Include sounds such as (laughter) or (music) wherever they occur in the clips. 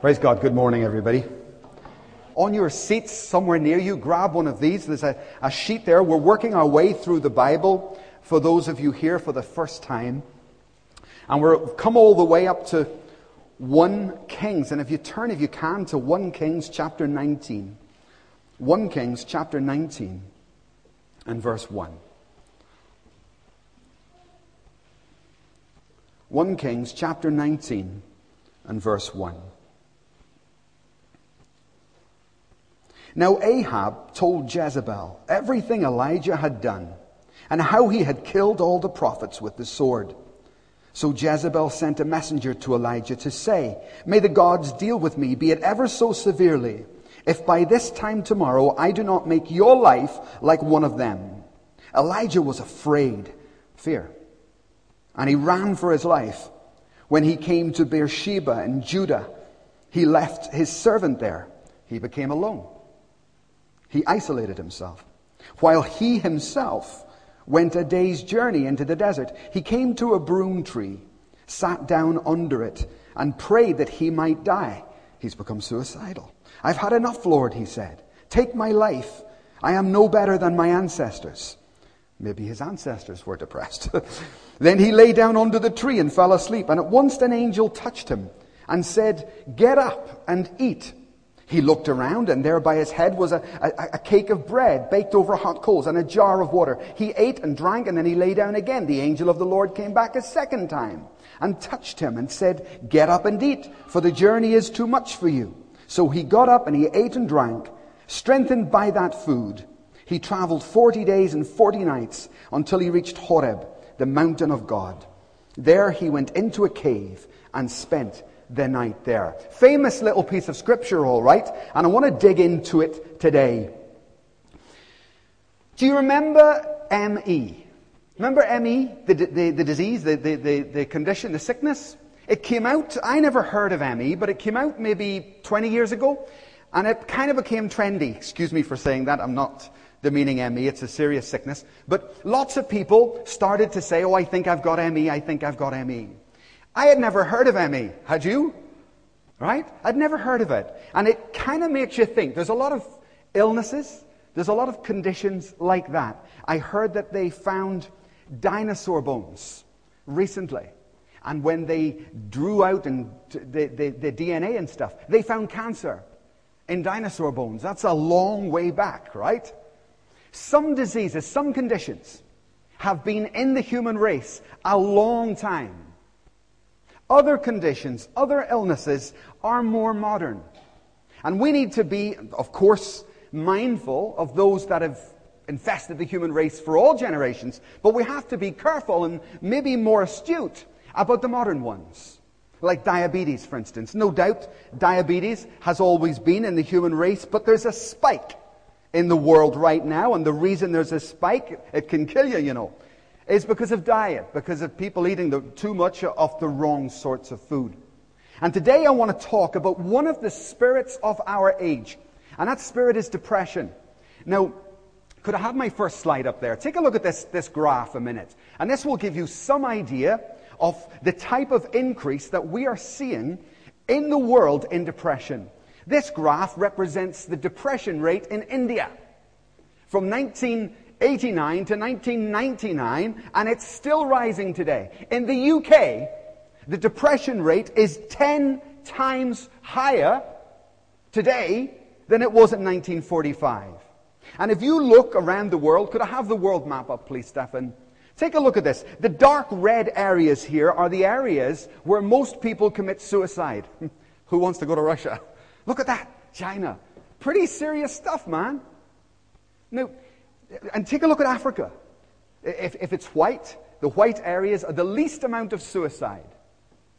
Praise God. Good morning, everybody. On your seats, somewhere near you, grab one of these. There's a, a sheet there. We're working our way through the Bible for those of you here for the first time. And we've come all the way up to 1 Kings. And if you turn, if you can, to 1 Kings chapter 19. 1 Kings chapter 19 and verse 1. 1 Kings chapter 19 and verse 1. Now Ahab told Jezebel everything Elijah had done and how he had killed all the prophets with the sword. So Jezebel sent a messenger to Elijah to say, May the gods deal with me, be it ever so severely, if by this time tomorrow I do not make your life like one of them. Elijah was afraid, fear, and he ran for his life. When he came to Beersheba in Judah, he left his servant there. He became alone. He isolated himself. While he himself went a day's journey into the desert, he came to a broom tree, sat down under it, and prayed that he might die. He's become suicidal. I've had enough, Lord, he said. Take my life. I am no better than my ancestors. Maybe his ancestors were depressed. (laughs) then he lay down under the tree and fell asleep. And at once an angel touched him and said, Get up and eat. He looked around, and there by his head was a, a, a, cake of bread baked over hot coals and a jar of water. He ate and drank, and then he lay down again. The angel of the Lord came back a second time and touched him and said, Get up and eat, for the journey is too much for you. So he got up and he ate and drank. Strengthened by that food, he traveled 40 days and 40 nights until he reached Horeb, the mountain of God. There he went into a cave and spent the night there. Famous little piece of scripture, all right, and I want to dig into it today. Do you remember ME? Remember ME, the, the, the disease, the, the, the, the condition, the sickness? It came out, I never heard of ME, but it came out maybe 20 years ago, and it kind of became trendy. Excuse me for saying that, I'm not demeaning ME, it's a serious sickness. But lots of people started to say, oh, I think I've got ME, I think I've got ME. I had never heard of ME. Had you? Right? I'd never heard of it. And it kind of makes you think. There's a lot of illnesses, there's a lot of conditions like that. I heard that they found dinosaur bones recently. And when they drew out and the, the, the DNA and stuff, they found cancer in dinosaur bones. That's a long way back, right? Some diseases, some conditions have been in the human race a long time. Other conditions, other illnesses are more modern. And we need to be, of course, mindful of those that have infested the human race for all generations, but we have to be careful and maybe more astute about the modern ones. Like diabetes, for instance. No doubt diabetes has always been in the human race, but there's a spike in the world right now, and the reason there's a spike, it can kill you, you know is because of diet, because of people eating the, too much of the wrong sorts of food. And today I want to talk about one of the spirits of our age. And that spirit is depression. Now, could I have my first slide up there? Take a look at this, this graph a minute. And this will give you some idea of the type of increase that we are seeing in the world in depression. This graph represents the depression rate in India. From 19 89 to 1999, and it's still rising today. In the UK, the depression rate is 10 times higher today than it was in 1945. And if you look around the world, could I have the world map up, please, Stefan? Take a look at this. The dark red areas here are the areas where most people commit suicide. (laughs) Who wants to go to Russia? (laughs) Look at that. China. Pretty serious stuff, man. Now, and take a look at Africa. If, if it's white, the white areas are the least amount of suicide.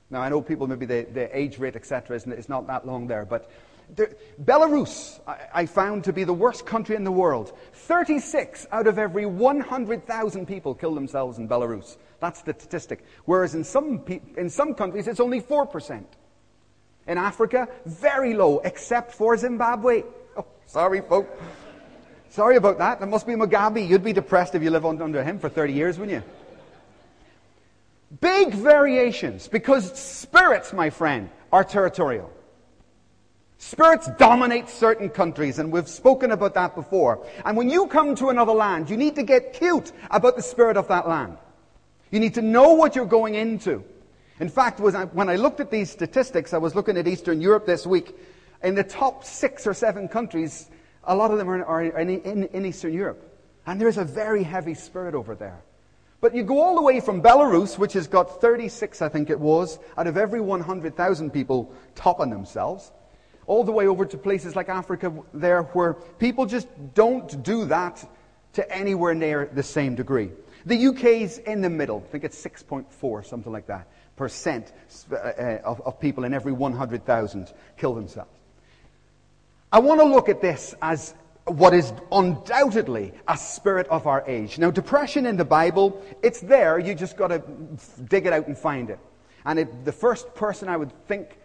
Now, I know people, maybe the, the age rate, etc., is, not that long there, but Belarus, I, I, found to be the worst country in the world. 36 out of every 100,000 people kill themselves in Belarus. That's the statistic. Whereas in some, in some countries, it's only 4%. In Africa, very low, except for Zimbabwe. Oh, sorry, folks. Sorry about that. It must be Mugabe. You'd be depressed if you live under him for 30 years, wouldn't you? Big variations because spirits, my friend, are territorial. Spirits dominate certain countries, and we've spoken about that before. And when you come to another land, you need to get cute about the spirit of that land. You need to know what you're going into. In fact, when I looked at these statistics, I was looking at Eastern Europe this week. In the top six or seven countries, a lot of them are, in, in, in Eastern Europe. And there is a very heavy spirit over there. But you go all the way from Belarus, which has got 36, I think it was, out of every 100,000 people topping themselves all the way over to places like Africa there where people just don't do that to anywhere near the same degree. The UK's in the middle. I think it's 6.4, something like that, percent uh, uh, of, of people in every 100,000 kill themselves. I want to look at this as what is undoubtedly a spirit of our age. Now, depression in the Bible, it's there. You just got to dig it out and find it. And it, the first person I would think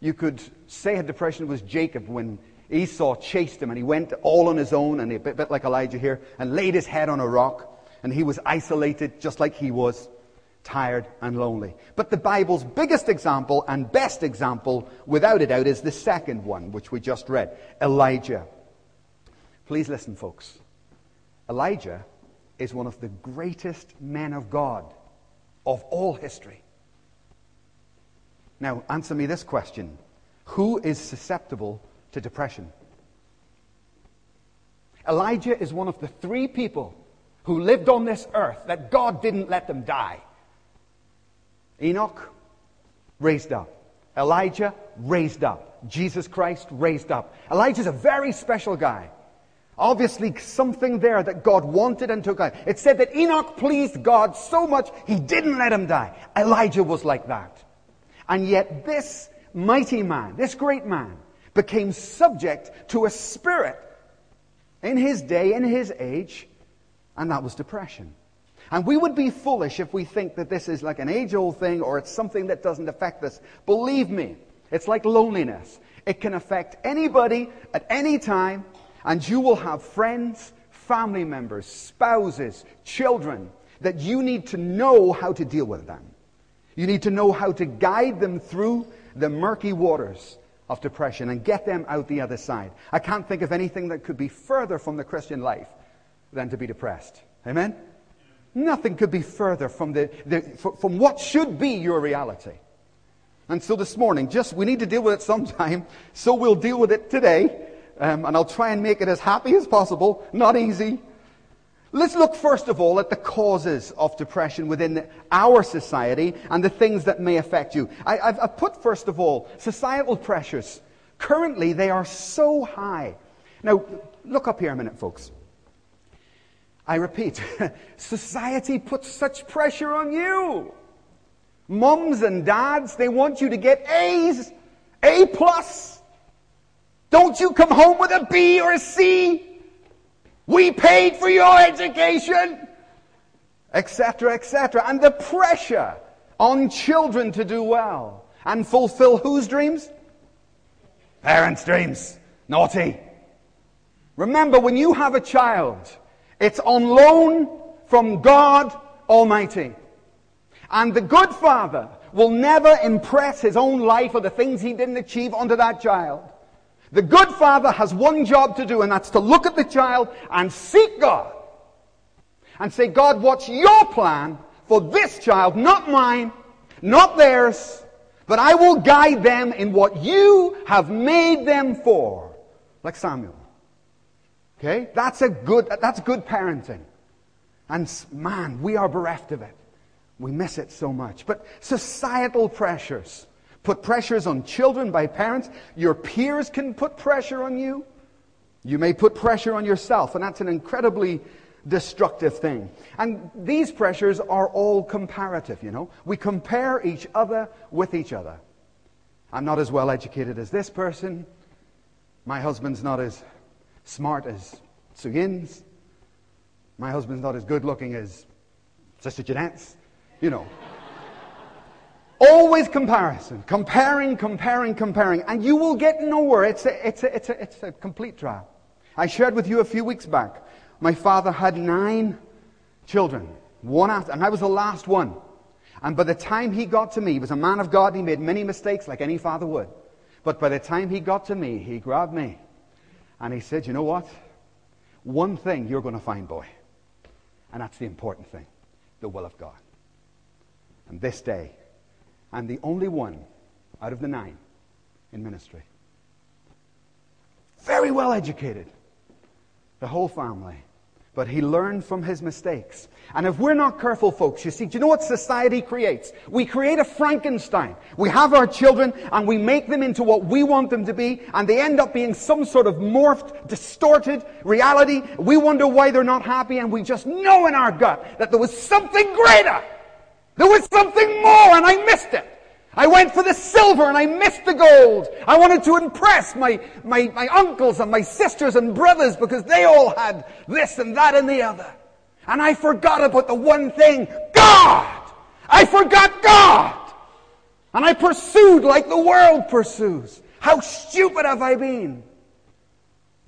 you could say had depression was Jacob when Esau chased him and he went all on his own and a bit, bit like Elijah here and laid his head on a rock and he was isolated just like he was, tired and lonely. But the Bible's biggest example and best example, without a doubt, is the second one, which we just read Elijah. Please listen, folks. Elijah is one of the greatest men of God of all history. Now, answer me this question Who is susceptible to depression? Elijah is one of the three people who lived on this earth that God didn't let them die. Enoch, raised up. Elijah, raised up. Jesus Christ, raised up. Elijah's a very special guy. Obviously, something there that God wanted and took out. It said that Enoch pleased God so much he didn't let him die. Elijah was like that. And yet, this mighty man, this great man, became subject to a spirit in his day, in his age, and that was depression. And we would be foolish if we think that this is like an age old thing or it's something that doesn't affect us. Believe me, it's like loneliness. It can affect anybody at any time, and you will have friends, family members, spouses, children that you need to know how to deal with them. You need to know how to guide them through the murky waters of depression and get them out the other side. I can't think of anything that could be further from the Christian life than to be depressed. Amen? Nothing could be further from, the, the, from what should be your reality. And so this morning, just we need to deal with it sometime, (laughs) so we'll deal with it today. Um, and I'll try and make it as happy as possible. Not easy, Let's look first of all at the causes of depression within our society and the things that may affect you. I, have put first of all societal pressures. Currently, they are so high. Now, look up here a minute, folks. I repeat, (laughs) society puts such pressure on you. Mums and dads, they want you to get A's, A plus. Don't you come home with a B or a C. We paid for your education, etc., etc. And the pressure on children to do well and fulfill whose dreams? Parents' dreams. Naughty. Remember, when you have a child, it's on loan from God Almighty. And the good father will never impress his own life or the things he didn't achieve onto that child. The good father has one job to do, and that's to look at the child and seek God. And say, God, what's your plan for this child? Not mine, not theirs, but I will guide them in what you have made them for. Like Samuel. Okay? That's a good, that's good parenting. And man, we are bereft of it. We miss it so much. But societal pressures put pressures on children by parents. Your peers can put pressure on you. You may put pressure on yourself, and that's an incredibly destructive thing. And these pressures are all comparative, you know. We compare each other with each other. I'm not as well educated as this person. My husband's not as smart as Sugins. My husband's not as good looking as Sister Jeanette's. You know. (laughs) Always comparison. Comparing, comparing, comparing. And you will get nowhere. It's a, it's a, it's a, it's a complete trap. I shared with you a few weeks back. My father had nine children. One after, and I was the last one. And by the time he got to me, he was a man of God. He made many mistakes like any father would. But by the time he got to me, he grabbed me and he said, You know what? One thing you're going to find, boy. And that's the important thing the will of God. And this day, I'm the only one out of the nine in ministry. Very well educated. The whole family. But he learned from his mistakes. And if we're not careful, folks, you see, do you know what society creates? We create a Frankenstein. We have our children and we make them into what we want them to be, and they end up being some sort of morphed, distorted reality. We wonder why they're not happy, and we just know in our gut that there was something greater. There was something more, and I missed it. I went for the silver and I missed the gold. I wanted to impress my, my, my uncles and my sisters and brothers because they all had this and that and the other. And I forgot about the one thing, God! I forgot God! And I pursued like the world pursues. How stupid have I been?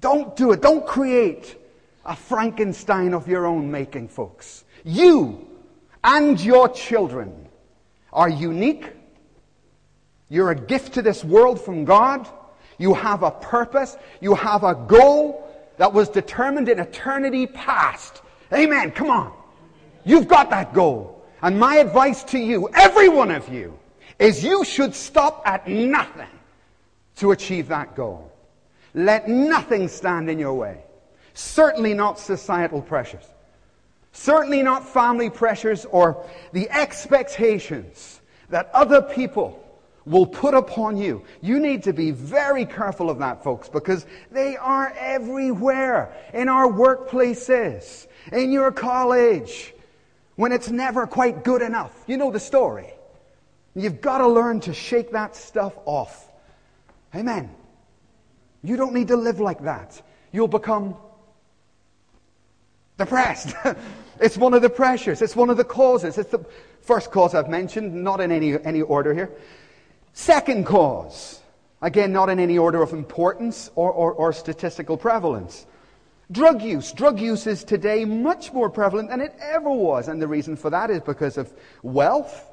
Don't do it. Don't create a Frankenstein of your own making, folks. You and your children are unique you're a gift to this world from God. You have a purpose. You have a goal that was determined in eternity past. Amen. Come on. You've got that goal. And my advice to you, every one of you, is you should stop at nothing to achieve that goal. Let nothing stand in your way. Certainly not societal pressures. Certainly not family pressures or the expectations that other people will put upon you. You need to be very careful of that, folks, because they are everywhere. In our workplaces, in your college, when it's never quite good enough. You know the story. You've got to learn to shake that stuff off. Amen. You don't need to live like that. You'll become depressed. (laughs) it's one of the pressures. It's one of the causes. It's the first cause I've mentioned, not in any, any order here. Second cause, again, not in any order of importance or, or, or statistical prevalence. Drug use. Drug use is today much more prevalent than it ever was. And the reason for that is because of wealth.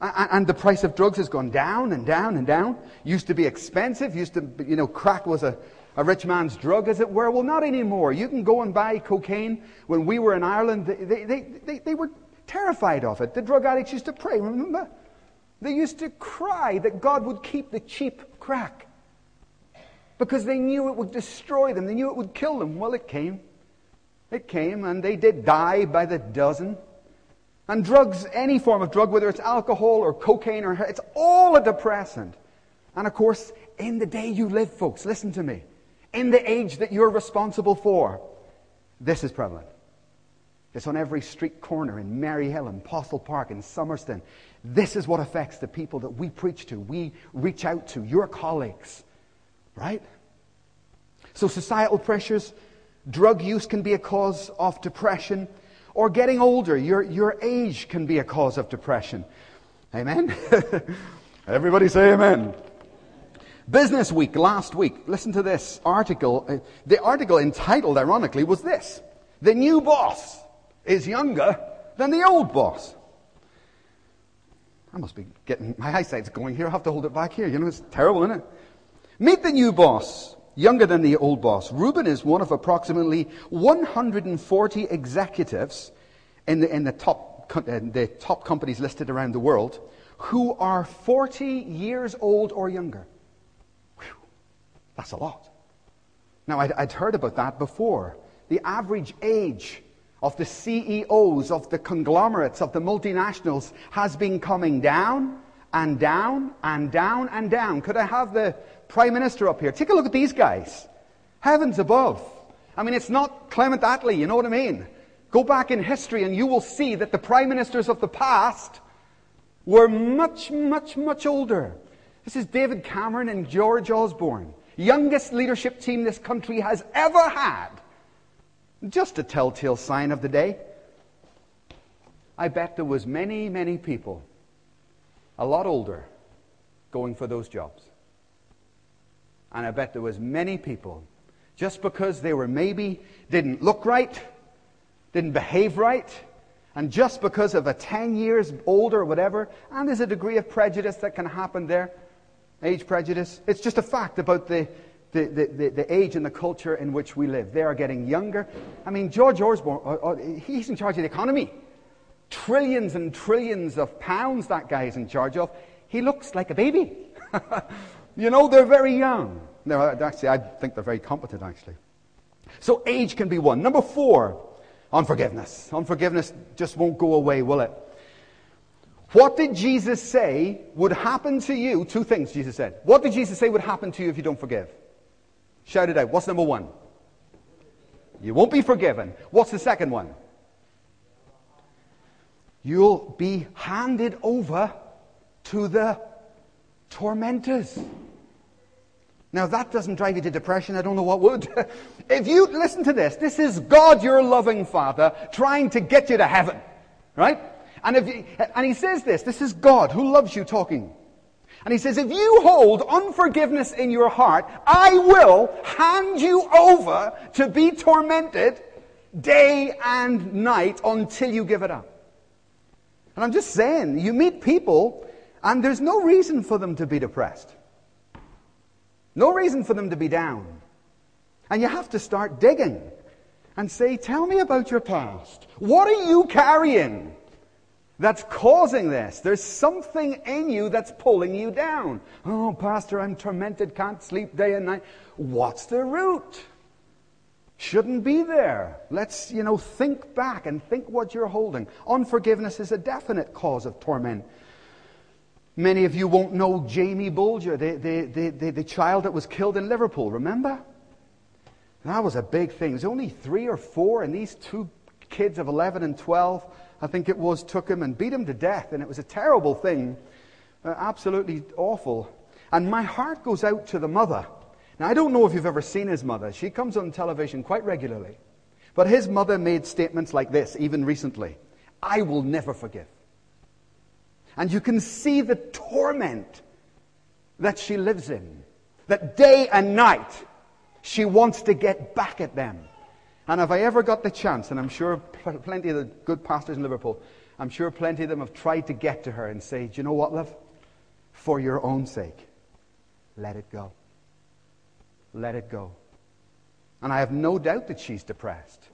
And the price of drugs has gone down and down and down. Used to be expensive. Used to, you know, crack was a, a rich man's drug, as it were. Well, not anymore. You can go and buy cocaine. When we were in Ireland, they, they, they, they were terrified of it. The drug addicts used to pray, remember? They used to cry that God would keep the cheap crack because they knew it would destroy them. They knew it would kill them. Well, it came. It came, and they did die by the dozen. And drugs, any form of drug, whether it's alcohol or cocaine or it's all a depressant. And of course, in the day you live, folks, listen to me. In the age that you're responsible for, this is prevalent. It's on every street corner in Maryhill and Possil Park in Summerston. This is what affects the people that we preach to, we reach out to, your colleagues. Right? So, societal pressures, drug use can be a cause of depression, or getting older, your, your age can be a cause of depression. Amen? (laughs) Everybody say amen. Business Week last week, listen to this article. Uh, the article entitled, ironically, was this The new boss is younger than the old boss. I must be getting, my eyesight's going here. I have to hold it back here. You know, it's terrible, isn't it? Meet the new boss, younger than the old boss. Ruben is one of approximately 140 executives in the, in the, top, uh, the top companies listed around the world who are 40 years old or younger. Whew, that's a lot. Now, I'd, I'd heard about that before. The average age of the CEOs of the conglomerates of the multinationals has been coming down and down and down and down. Could I have the Prime Minister up here? Take a look at these guys. Heavens above. I mean, it's not Clement Attlee, you know what I mean? Go back in history and you will see that the Prime Ministers of the past were much, much, much older. This is David Cameron and George Osborne. Youngest leadership team this country has ever had. Just a telltale sign of the day. I bet there was many, many people, a lot older, going for those jobs. And I bet there was many people, just because they were maybe didn't look right, didn't behave right, and just because of a 10 years older or whatever, and there's a degree of prejudice that can happen there, Age prejudice. It's just a fact about the, the, the, the, age and the culture in which we live. They are getting younger. I mean, George Osborne, uh, uh, he's in charge of the economy. Trillions and trillions of pounds that guy is in charge of. He looks like a baby. (laughs) you know, they're very young. No, actually, I think they're very competent, actually. So age can be one. Number four, unforgiveness. Unforgiveness just won't go away, will it? What did Jesus say would happen to you? Two things Jesus said. What did Jesus say would happen to you if you don't forgive? Shout it out. What's number one? You won't be forgiven. What's the second one? You'll be handed over to the tormentors. Now, that doesn't drive you to depression. I don't know what would. (laughs) if you listen to this, this is God, your loving Father, trying to get you to heaven. Right? And, if you, and he says this this is God who loves you talking. And he says, if you hold unforgiveness in your heart, I will hand you over to be tormented day and night until you give it up. And I'm just saying, you meet people and there's no reason for them to be depressed. No reason for them to be down. And you have to start digging and say, tell me about your past. What are you carrying? That's causing this. There's something in you that's pulling you down. Oh, Pastor, I'm tormented, can't sleep day and night. What's the root? Shouldn't be there. Let's, you know, think back and think what you're holding. Unforgiveness is a definite cause of torment. Many of you won't know Jamie Bulger, the, the, the, the, child that was killed in Liverpool. Remember? That was a big thing. There's only three or four, and these two kids of 11 and 12 I think it was, took him and beat him to death. And it was a terrible thing, uh, absolutely awful. And my heart goes out to the mother. Now, I don't know if you've ever seen his mother. She comes on television quite regularly. But his mother made statements like this, even recently I will never forgive. And you can see the torment that she lives in. That day and night, she wants to get back at them. And if I ever got the chance, and I'm sure plenty of the good pastors in Liverpool, I'm sure plenty of them have tried to get to her and say, Do you know what, love? For your own sake, let it go. Let it go. And I have no doubt that she's depressed.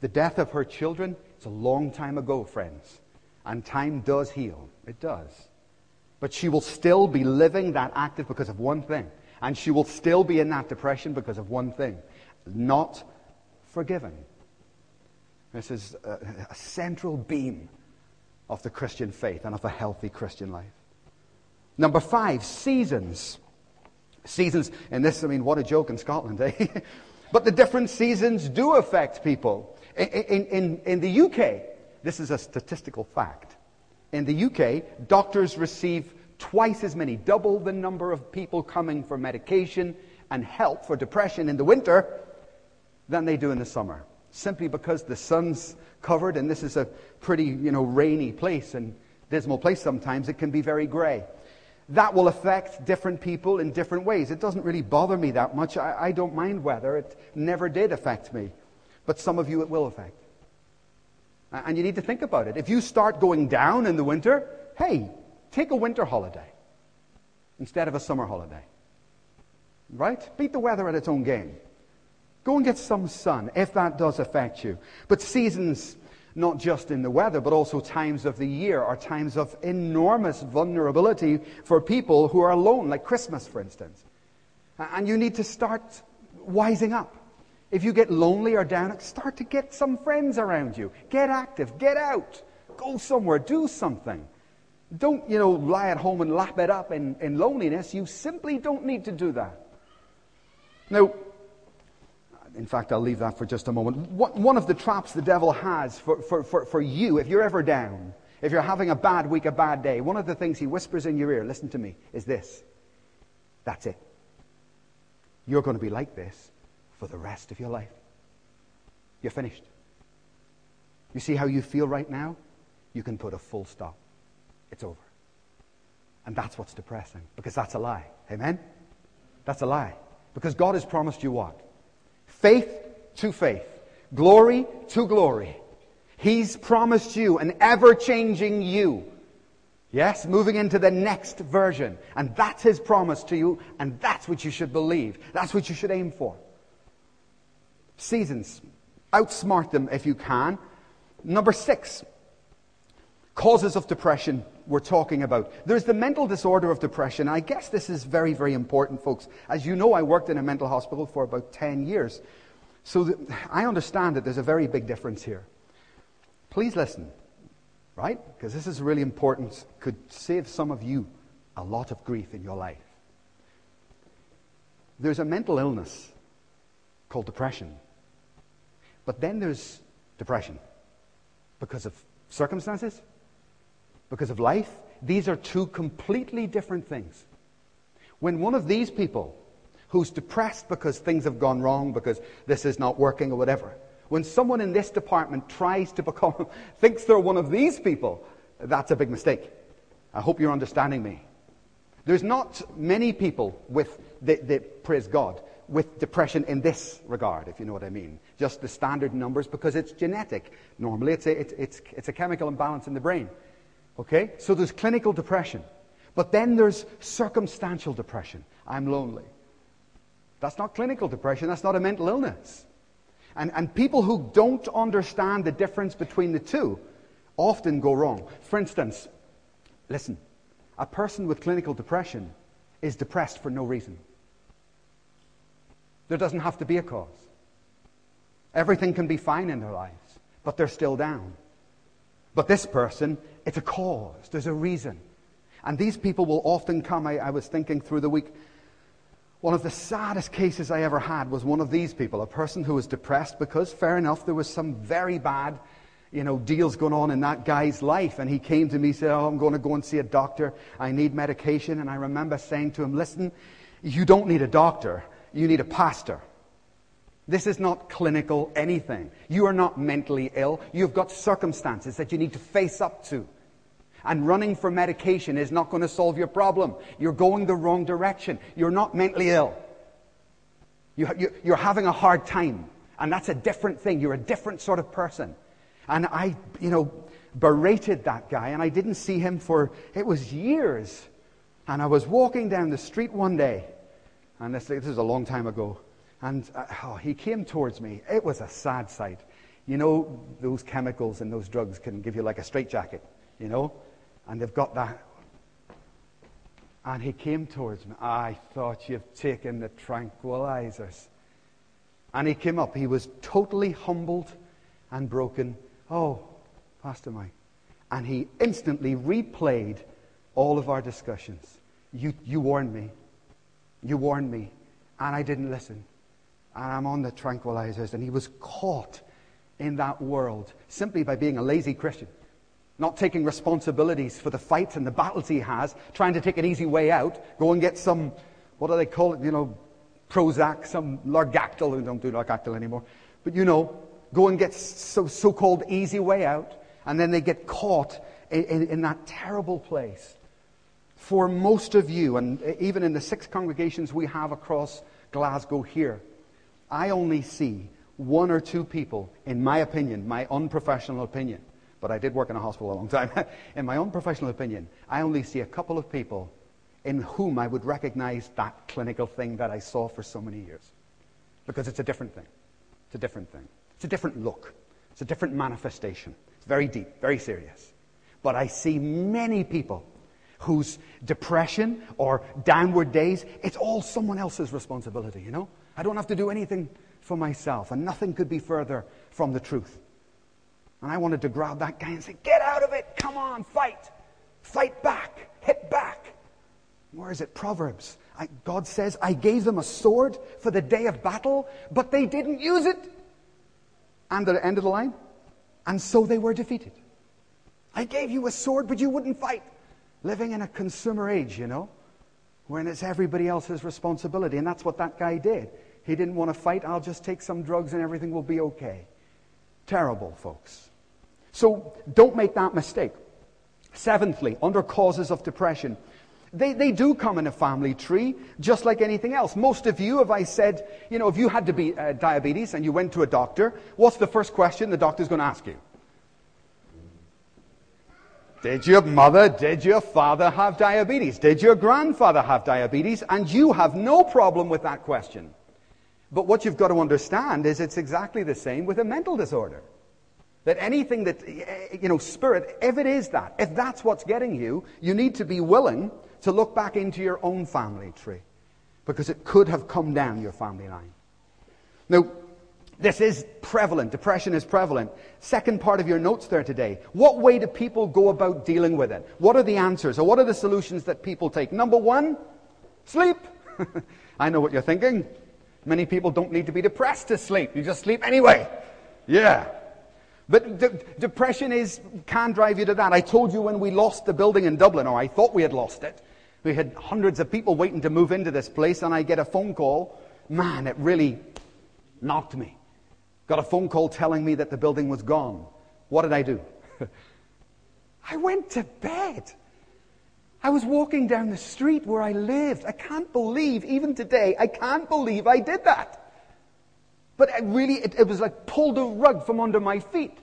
The death of her children is a long time ago, friends. And time does heal. It does. But she will still be living that active because of one thing. And she will still be in that depression because of one thing. Not forgiven. This is a, a central beam of the Christian faith and of a healthy Christian life. Number five, seasons. Seasons, in this, I mean, what a joke in Scotland, eh? (laughs) but the different seasons do affect people. In, in, in the UK, this is a statistical fact. In the UK, doctors receive twice as many, double the number of people coming for medication and help for depression in the winter than they do in the summer. Simply because the sun's covered, and this is a pretty, you know, rainy place and dismal place sometimes, it can be very grey. That will affect different people in different ways. It doesn't really bother me that much. I, I don't mind weather. It never did affect me. But some of you it will affect. And you need to think about it. If you start going down in the winter, hey, take a winter holiday instead of a summer holiday. Right? Beat the weather at its own game. Go and get some sun if that does affect you. But seasons, not just in the weather, but also times of the year, are times of enormous vulnerability for people who are alone, like Christmas, for instance. And you need to start wising up. If you get lonely or down, start to get some friends around you. Get active, get out, go somewhere, do something. Don't, you know, lie at home and lap it up in, in loneliness. You simply don't need to do that. Now, in fact, I'll leave that for just a moment. One of the traps the devil has for, for, for, for you, if you're ever down, if you're having a bad week, a bad day, one of the things he whispers in your ear, listen to me, is this. That's it. You're going to be like this for the rest of your life. You're finished. You see how you feel right now? You can put a full stop. It's over. And that's what's depressing, because that's a lie. Amen? That's a lie. Because God has promised you what? Faith to faith. Glory to glory. He's promised you an ever changing you. Yes, moving into the next version. And that's his promise to you, and that's what you should believe. That's what you should aim for. Seasons. Outsmart them if you can. Number six, causes of depression we're talking about. There's the mental disorder of depression. I guess this is very, very important, folks. As you know, I worked in a mental hospital for about 10 years. So I understand that there's a very big difference here. Please listen right? Because this is really important, could save some of you a lot of grief in your life. There's a mental illness called depression. But then there's depression because of circumstances, because of life. These are two completely different things. When one of these people who's depressed because things have gone wrong, because this is not working or whatever, when someone in this department tries to become, (laughs) thinks they're one of these people, that's a big mistake. I hope you're understanding me. There's not many people with, praise God, with depression in this regard, if you know what I mean. Just the standard numbers because it's genetic. Normally it's a, it's, it's, it's a chemical imbalance in the brain. Okay? So there's clinical depression. But then there's circumstantial depression. I'm lonely. That's not clinical depression. That's not a mental illness. And, and people who don't understand the difference between the two often go wrong. For instance, listen, a person with clinical depression is depressed for no reason. There doesn't have to be a cause. Everything can be fine in their lives, but they're still down. But this person, it's a cause, there's a reason. And these people will often come. I, I was thinking through the week, one of the saddest cases I ever had was one of these people, a person who was depressed because, fair enough, there was some very bad, you know, deals going on in that guy's life. And he came to me and said, Oh, I'm going to go and see a doctor. I need medication. And I remember saying to him, Listen, you don't need a doctor. You need a pastor. This is not clinical anything. You are not mentally ill. You've got circumstances that you need to face up to. And running for medication is not going to solve your problem. You're going the wrong direction. You're not mentally ill. You, are having a hard time. And that's a different thing. You're a different sort of person. And I, you know, berated that guy, and I didn't see him for, it was years. And I was walking down the street one day, and this, this is a long time ago, and uh, oh, he came towards me. It was a sad sight. You know, those chemicals and those drugs can give you like a straitjacket, you know? and they've got that. And he came towards me. I thought you've taken the tranquilizers. And he came up. He was totally humbled and broken. Oh, Pastor Mike. And he instantly replayed all of our discussions. You, you warned me. You warned me. And I didn't listen. And I'm on the tranquilizers. And he was caught in that world simply by being a lazy Christian not taking responsibilities for the fights and the battles he has, trying to take an easy way out, go and get some, what do they call it, you know, Prozac, some Largactil, we don't do Largactil anymore, but you know, go and get so, so-called easy way out, and then they get caught in, in, in that terrible place. For most of you, and even in the six congregations we have across Glasgow here, I only see one or two people, in my opinion, my unprofessional opinion, but I did work in a hospital a long time. (laughs) in my own professional opinion, I only see a couple of people in whom I would recognize that clinical thing that I saw for so many years. Because it's a different thing. It's a different thing. It's a different look. It's a different manifestation. It's very deep, very serious. But I see many people whose depression or downward days, it's all someone else's responsibility, you know? I don't have to do anything for myself, and nothing could be further from the truth. And I wanted to grab that guy and say, Get out of it! Come on, fight! Fight back! Hit back! Where is it? Proverbs. I, God says, I gave them a sword for the day of battle, but they didn't use it. And at the end of the line. And so they were defeated. I gave you a sword, but you wouldn't fight. Living in a consumer age, you know, when it's everybody else's responsibility. And that's what that guy did. He didn't want to fight. I'll just take some drugs and everything will be okay. Terrible, folks. So don't make that mistake. Seventhly, under causes of depression, they, they do come in a family tree, just like anything else. Most of you, if I said, you know, if you had to be uh, diabetes and you went to a doctor, what's the first question the doctor's going to ask you? Did your mother, did your father have diabetes? Did your grandfather have diabetes? And you have no problem with that question. But what you've got to understand is it's exactly the same with a mental disorder. That anything that, you know, spirit, if it is that, if that's what's getting you, you need to be willing to look back into your own family tree. Because it could have come down your family line. Now, this is prevalent. Depression is prevalent. Second part of your notes there today. What way do people go about dealing with it? What are the answers or what are the solutions that people take? Number one, sleep. (laughs) I know what you're thinking. Many people don't need to be depressed to sleep. You just sleep anyway. Yeah. But de- depression is, can drive you to that. I told you when we lost the building in Dublin, or I thought we had lost it. We had hundreds of people waiting to move into this place, and I get a phone call. Man, it really knocked me. Got a phone call telling me that the building was gone. What did I do? (laughs) I went to bed. I was walking down the street where I lived. I can't believe, even today, I can't believe I did that. But it really, it, it was like pulled a rug from under my feet.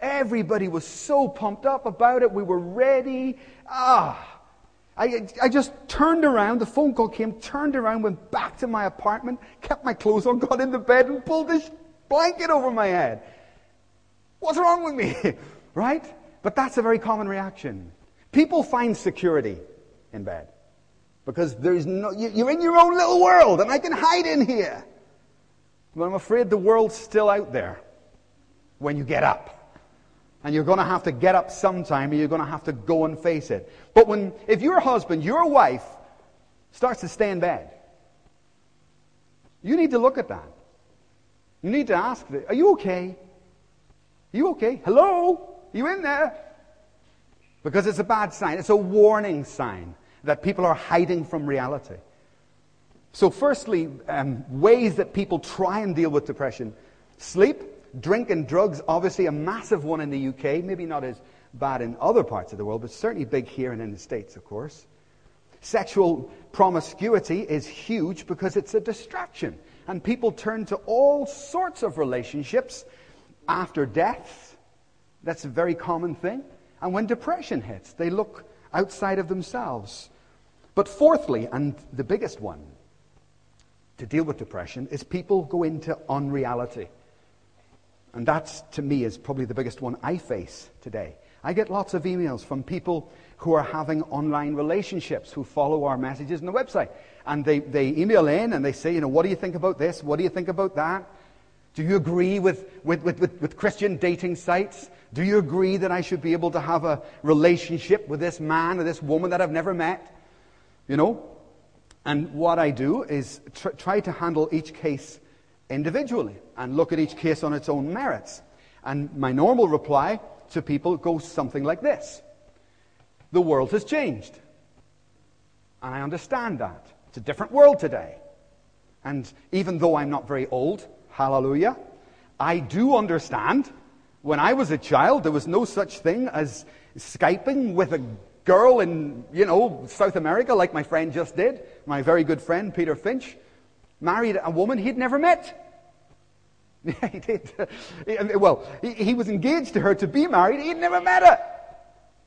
Everybody was so pumped up about it. We were ready. Ah. I, I just turned around, the phone call came, turned around, went back to my apartment, kept my clothes on, got in the bed and pulled this blanket over my head. What's wrong with me? (laughs) right? But that's a very common reaction. People find security in bed because there's no, you're in your own little world and I can hide in here. But I'm afraid the world's still out there when you get up. And you're going to have to get up sometime and you're going to have to go and face it. But when, if your husband, your wife, starts to stay in bed, you need to look at that. You need to ask, are you okay? Are you okay? Hello? Are you in there? Because it's a bad sign. It's a warning sign that people are hiding from reality. So, firstly, um, ways that people try and deal with depression sleep, drink, and drugs, obviously a massive one in the UK, maybe not as bad in other parts of the world, but certainly big here and in the States, of course. Sexual promiscuity is huge because it's a distraction. And people turn to all sorts of relationships after death. That's a very common thing. And when depression hits, they look outside of themselves. But fourthly, and the biggest one to deal with depression, is people go into unreality. And that, to me, is probably the biggest one I face today. I get lots of emails from people who are having online relationships, who follow our messages on the website. And they, they email in and they say, you know, what do you think about this? What do you think about that? Do you agree with, with, with, with, with Christian dating sites? Do you agree that I should be able to have a relationship with this man or this woman that I've never met? You know? And what I do is tr- try to handle each case individually and look at each case on its own merits. And my normal reply to people goes something like this The world has changed. And I understand that. It's a different world today. And even though I'm not very old, hallelujah, I do understand. When I was a child, there was no such thing as Skyping with a girl in, you know, South America like my friend just did. My very good friend, Peter Finch, married a woman he'd never met. Yeah, (laughs) he did. Well, he, was engaged to her to be married. He'd never met her.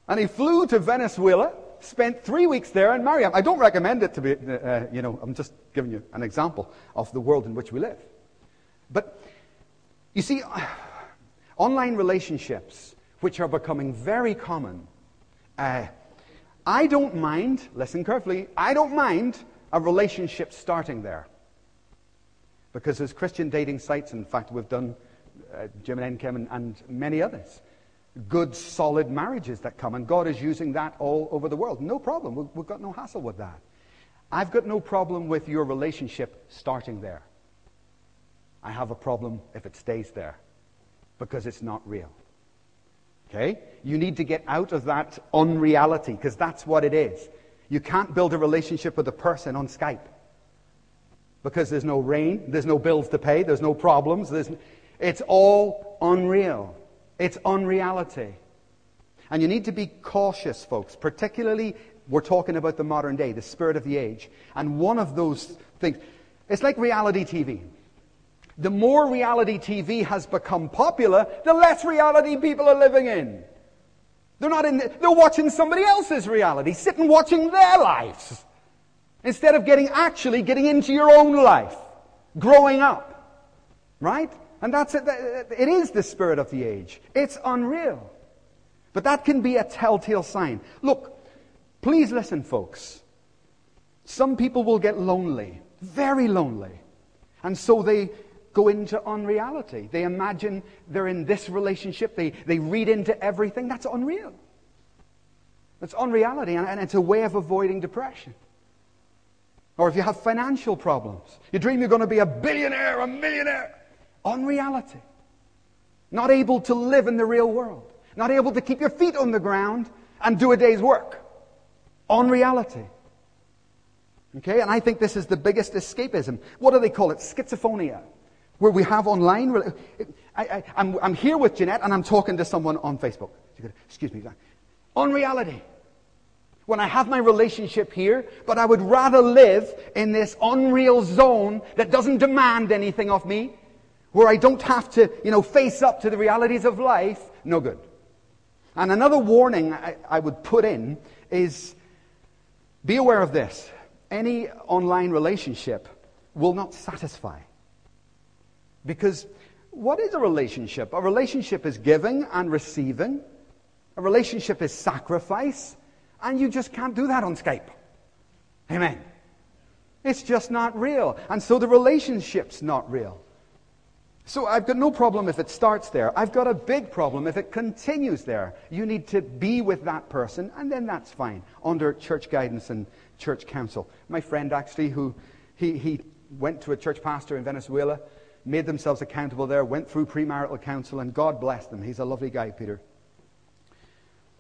And he flew to Venezuela, spent three weeks there, and married her. I don't recommend it to be, uh, uh, you know, I'm just giving you an example of the world in which we live. But you see, (sighs) online relationships, which are becoming very common, uh, I don't mind, listen carefully, I don't mind a relationship starting there. Because there's Christian dating sites, in fact, we've done uh, Jim and Enkem and, and many others. Good, solid marriages that come, and God is using that all over the world. No problem. We've, we've got no hassle with that. I've got no problem with your relationship starting there. I have a problem if it stays there because it's not real. Okay? You need to get out of that unreality because that's what it is. You can't build a relationship with a person on Skype because there's no rain, there's no bills to pay, there's no problems. There's, it's all unreal. It's unreality. And you need to be cautious, folks, particularly we're talking about the modern day, the spirit of the age. And one of those things, it's like reality TV. The more reality TV has become popular, the less reality people are living in. They're not in, the, they're watching somebody else's reality, sitting watching their lives. Instead of getting, actually getting into your own life, growing up. Right? And that's it. It is the spirit of the age. It's unreal. But that can be a telltale sign. Look, please listen, folks. Some people will get lonely, very lonely. And so they go into unreality. They imagine they're in this relationship. They, they read into everything. That's unreal. It's unreality, and, and it's a way of avoiding depression. Or if you have financial problems, you dream you're going to be a billionaire, a millionaire. On reality, Not able to live in the real world. Not able to keep your feet on the ground and do a day's work. On reality. Okay, and I think this is the biggest escapism. What do they call it? Schizophrenia. Where we have online. I, am here with Jeanette and I'm talking to someone on Facebook. Excuse me. Unreality when I have my relationship here, but I would rather live in this unreal zone that doesn't demand anything of me, where I don't have to, you know, face up to the realities of life. No good. And another warning I, I would put in is be aware of this. Any online relationship will not satisfy. Because what is a relationship? A relationship is giving and receiving. A relationship is sacrifice. And you just can't do that on Skype. Amen. It's just not real. And so the relationship's not real. So I've got no problem if it starts there. I've got a big problem if it continues there. You need to be with that person, and then that's fine, under church guidance and church counsel. My friend actually, who he, he went to a church pastor in Venezuela, made themselves accountable there, went through premarital counsel, and God bless them. He's a lovely guy, Peter.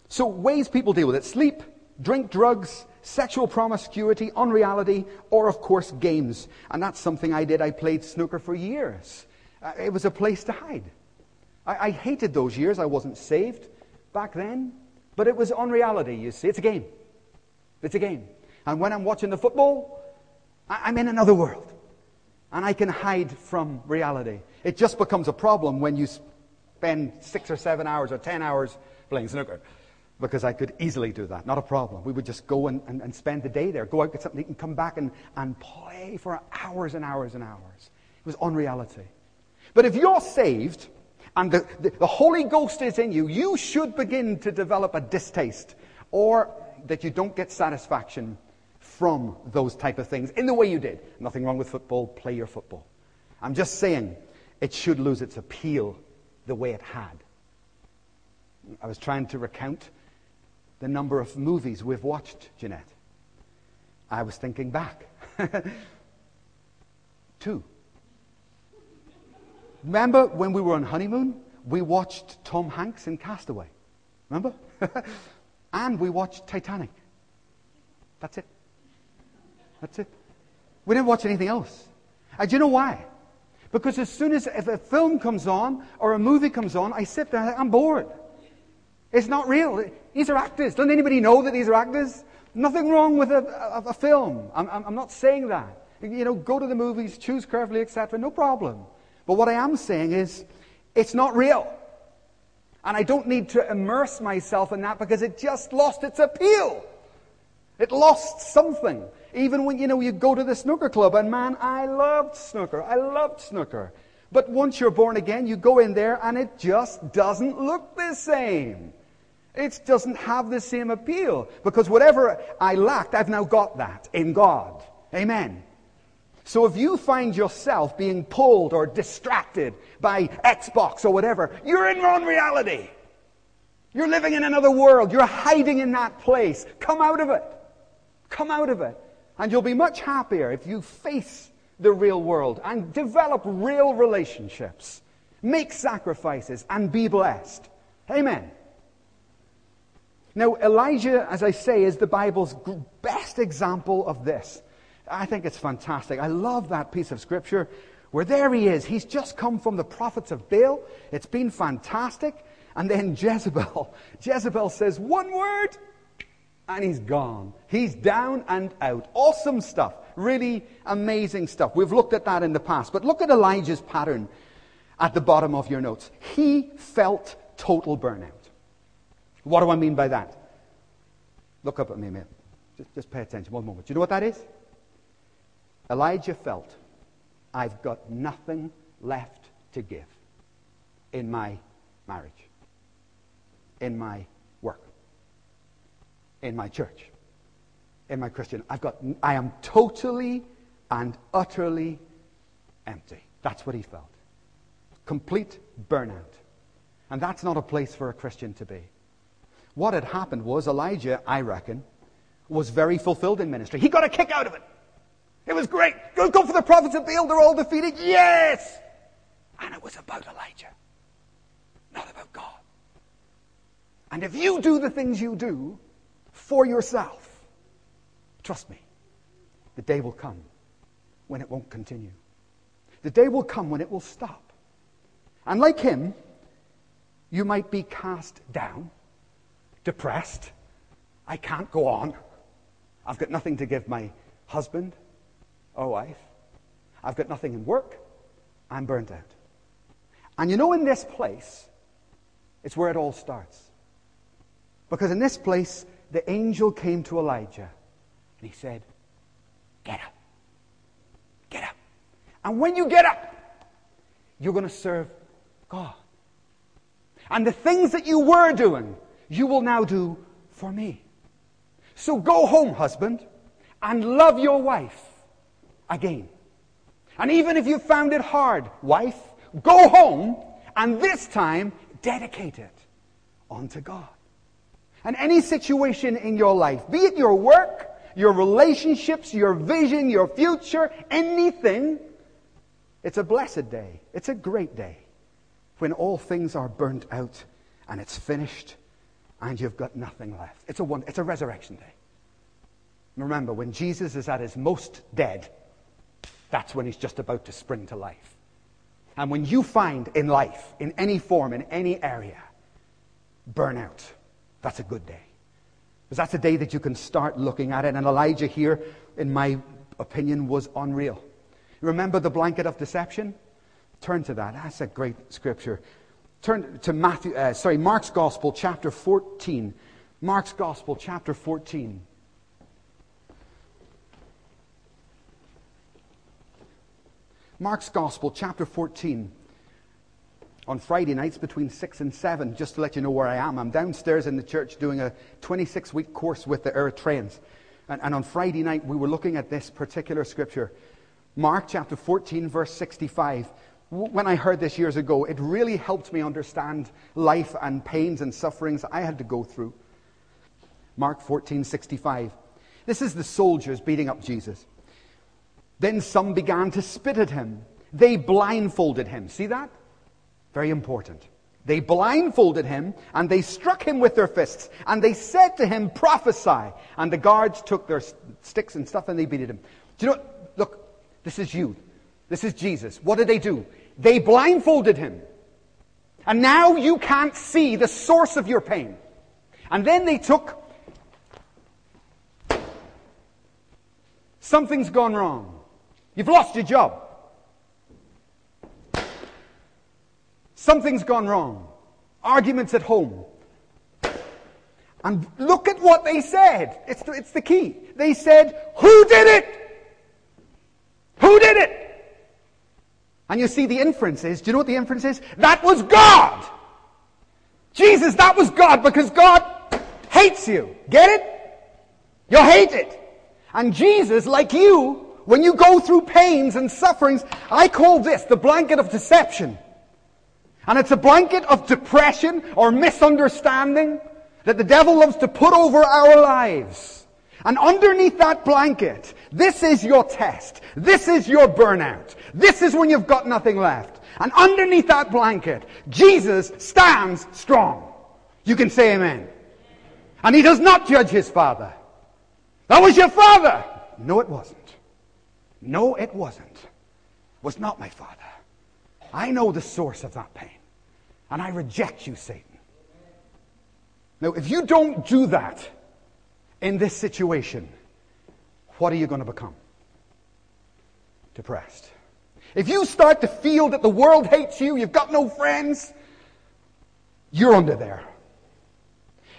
So, ways people deal with it sleep, drink, drugs, sexual promiscuity, unreality, or, of course, games. And that's something I did. I played snooker for years. Uh, it was a place to hide. I, I hated those years. I wasn't saved back then. But it was unreality, you see. It's a game. It's a game. And when I'm watching the football, I, I'm in another world. And I can hide from reality. It just becomes a problem when you spend six or seven hours or ten hours playing snooker because I could easily do that. Not a problem. We would just go and, and, and spend the day there, go out, get something, and come back and, and play for hours and hours and hours. It was unreality. But if you're saved and the, the, the Holy Ghost is in you, you should begin to develop a distaste or that you don't get satisfaction from those type of things in the way you did. Nothing wrong with football. Play your football. I'm just saying it should lose its appeal the way it had. I was trying to recount the number of movies we've watched, Jeanette. I was thinking back. (laughs) Two. Remember when we were on honeymoon? We watched Tom Hanks in Castaway. Remember? (laughs) and we watched Titanic. That's it. That's it. We didn't watch anything else. And do you know why? Because as soon as if a film comes on or a movie comes on, I sit there and I'm bored. It's not real. These are actors. Doesn't anybody know that these are actors? Nothing wrong with a, a, a film. I'm, I'm, not saying that. You know, go to the movies, choose carefully, etc. No problem. But what I am saying is, it's not real. And I don't need to immerse myself in that because it just lost its appeal. It lost something. Even when, you know, you go to the snooker club, and man, I loved snooker. I loved snooker. But once you're born again, you go in there and it just doesn't look the same. It doesn't have the same appeal because whatever I lacked, I've now got that in God. Amen. So if you find yourself being pulled or distracted by Xbox or whatever, you're in wrong reality. You're living in another world. You're hiding in that place. Come out of it. Come out of it. And you'll be much happier if you face the real world and develop real relationships. Make sacrifices and be blessed. Amen. Now, Elijah, as I say, is the Bible's best example of this. I think it's fantastic. I love that piece of scripture where there he is. He's just come from the prophets of Baal. It's been fantastic. And then (laughs) Jezebel. Jezebel says one word and he's gone. He's down and out. Awesome stuff. Really amazing stuff. We've looked at that in the past. But look at Elijah's pattern at the bottom of your notes. He felt total burnout. What do I mean by that? Look up at me, mate. Just, just pay attention one moment. Do you know what that is? Elijah felt, I've got nothing left to give in my marriage, in my work, in my church, in my Christian. I've got, I am totally and utterly empty. That's what he felt. Complete burnout. And that's not a place for a Christian to be. What had happened was Elijah, I reckon, was very fulfilled in ministry. He got a kick out of it. It was great. Go, go for the prophets of Baal. They're all defeated. Yes! And it was about Elijah, not about God. And if you do the things you do for yourself, trust me, the day will come when it won't continue. The day will come when it will stop. And like him, you might be cast down, depressed. I can't go on. I've got nothing to give my husband or wife. I've got nothing in work. I'm burnt out. And you know, in this place, it's where it all starts. Because in this place, the angel came to Elijah and he said, Get up. Get up. And when you get up, you're going to serve God. And the things that you were doing, you will now do for me. So go home, husband, and love your wife again. And even if you found it hard, wife, go home and this time dedicate it unto God. And any situation in your life, be it your work, your relationships, your vision, your future, anything, it's a blessed day. It's a great day when all things are burnt out and it's finished and you've got nothing left. It's a, one, it's a resurrection day. Remember, when Jesus is at his most dead, that's when he's just about to spring to life. And when you find in life, in any form, in any area, burnout, that's a good day. Because that's a day that you can start looking at it. And Elijah here, in my opinion, was unreal. Remember the blanket of deception? Turn to that. That's a great scripture. Turn to Matthew, uh, sorry, Mark's Gospel, chapter 14. Mark's Gospel, chapter 14. Mark's Gospel, chapter 14. On Friday nights between 6 and 7, just to let you know where I am, I'm downstairs in the church doing a 26 week course with the Eritreans. And, and on Friday night, we were looking at this particular scripture. Mark chapter 14, verse 65 when I heard this years ago, it really helped me understand life and pains and sufferings I had to go through. Mark 14, 65. This is the soldiers beating up Jesus. Then some began to spit at him. They blindfolded him. See that? Very important. They blindfolded him and they struck him with their fists and they said to him, prophesy. And the guards took their sticks and stuff and they beat him. Do you know, look, this is you. This is Jesus. What did they do? They blindfolded him. And now you can't see the source of your pain. And then they took. Something's gone wrong. You've lost your job. Something's gone wrong. Arguments at home. And look at what they said. It's the, it's the key. They said, Who did it? Who did it? And you see the inference is, do you know what the inference is? That was God! Jesus, that was God because God hates you. Get it? You hate it. And Jesus, like you, when you go through pains and sufferings, I call this the blanket of deception. And it's a blanket of depression or misunderstanding that the devil loves to put over our lives. And underneath that blanket, this is your test. This is your burnout. This is when you've got nothing left. And underneath that blanket, Jesus stands strong. You can say amen. And he does not judge his father. That was your father. No, it wasn't. No, it wasn't. It was not my father. I know the source of that pain. And I reject you, Satan. Now, if you don't do that in this situation, what are you going to become? Depressed. If you start to feel that the world hates you, you've got no friends, you're under there.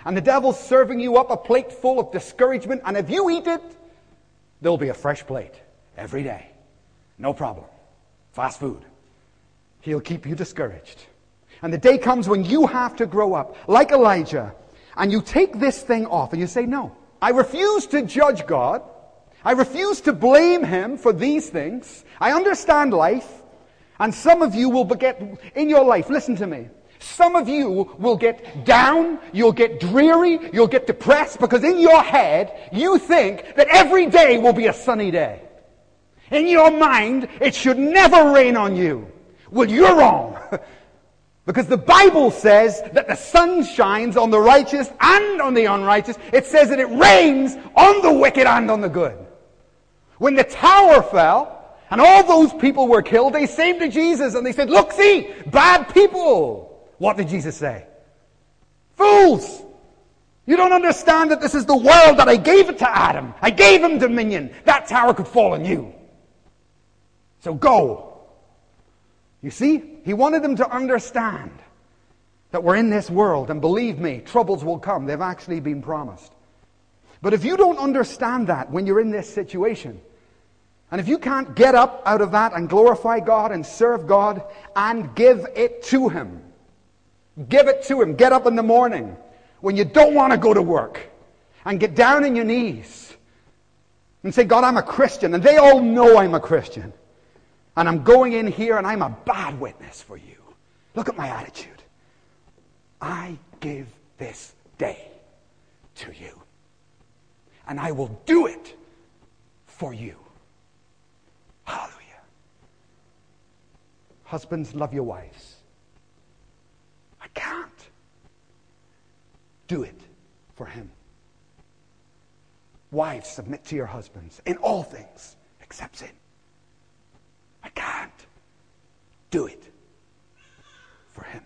And the devil's serving you up a plate full of discouragement. And if you eat it, there'll be a fresh plate every day. No problem. Fast food. He'll keep you discouraged. And the day comes when you have to grow up, like Elijah, and you take this thing off and you say, no, I refuse to judge God. I refuse to blame Him for these things. I understand life. And some of you will get, in your life, listen to me. Some of you will get down, you'll get dreary, you'll get depressed because in your head you think that every day will be a sunny day. In your mind, it should never rain on you. Well, you're wrong. (laughs) because the Bible says that the sun shines on the righteous and on the unrighteous. It says that it rains on the wicked and on the good. When the tower fell and all those people were killed, they saved to Jesus and they said, look, see, bad people. What did Jesus say? Fools! You don't understand that this is the world that I gave it to Adam. I gave him dominion. That tower could fall on you. So go. You see, he wanted them to understand that we're in this world, and believe me, troubles will come. They've actually been promised. But if you don't understand that when you're in this situation, and if you can't get up out of that and glorify God and serve God and give it to Him, give it to Him. Get up in the morning when you don't want to go to work and get down on your knees and say, God, I'm a Christian. And they all know I'm a Christian. And I'm going in here and I'm a bad witness for you. Look at my attitude. I give this day to you. And I will do it for you. Hallelujah. Husbands, love your wives. I can't. Do it for him. Wives, submit to your husbands in all things except sin. I can't do it for him.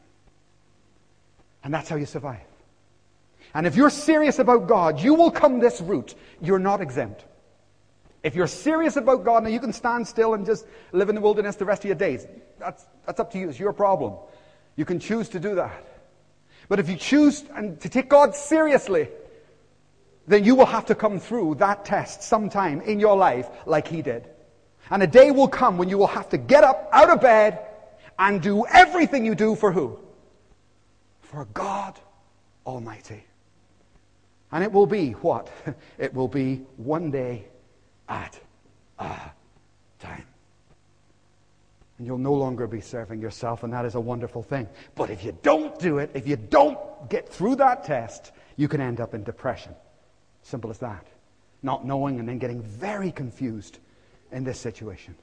And that's how you survive. And if you're serious about God, you will come this route. You're not exempt. If you're serious about God, now you can stand still and just live in the wilderness the rest of your days. That's, that's up to you. It's your problem. You can choose to do that. But if you choose and to take God seriously, then you will have to come through that test sometime in your life like he did. And a day will come when you will have to get up out of bed and do everything you do for who? For God Almighty. And it will be what? (laughs) It will be one day at a time. And you'll no longer be serving yourself, and that is a wonderful thing. But if you don't do it, if you don't get through that test, you can end up in depression. Simple as that. Not knowing and then getting very confused in this situation.